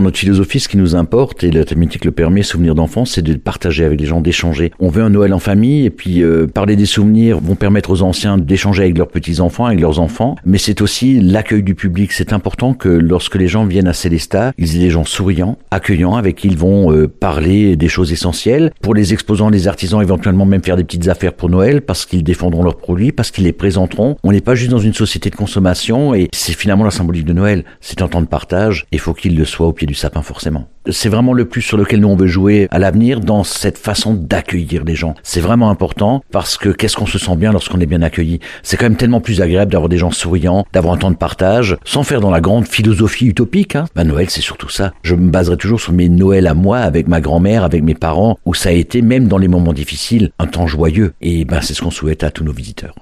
Notre philosophie, ce qui nous importe, et la thématique le permet, souvenir d'enfance, c'est de partager avec les gens, d'échanger. On veut un Noël en famille, et puis euh, parler des souvenirs vont permettre aux anciens d'échanger avec leurs petits-enfants, avec leurs enfants, mais c'est aussi l'accueil du public. C'est important que lorsque les gens viennent à Célestat, ils aient des gens souriants, accueillants, avec qui ils vont euh, parler des choses essentielles. Pour les exposants, les artisans, éventuellement même faire des petites affaires pour Noël, parce qu'ils défendront leurs produits, parce qu'ils les présenteront. On n'est pas juste dans une société de consommation, et c'est finalement la symbolique de Noël. C'est un temps de partage, il faut qu'il le soit au pied du sapin forcément. C'est vraiment le plus sur lequel nous on veut jouer à l'avenir dans cette façon d'accueillir les gens. C'est vraiment important parce que qu'est-ce qu'on se sent bien lorsqu'on est bien accueilli? C'est quand même tellement plus agréable d'avoir des gens souriants, d'avoir un temps de partage, sans faire dans la grande philosophie utopique. Hein. Ben, Noël, c'est surtout ça. Je me baserai toujours sur mes Noëls à moi, avec ma grand-mère, avec mes parents, où ça a été, même dans les moments difficiles, un temps joyeux. Et ben, c'est ce qu'on souhaite à tous nos visiteurs.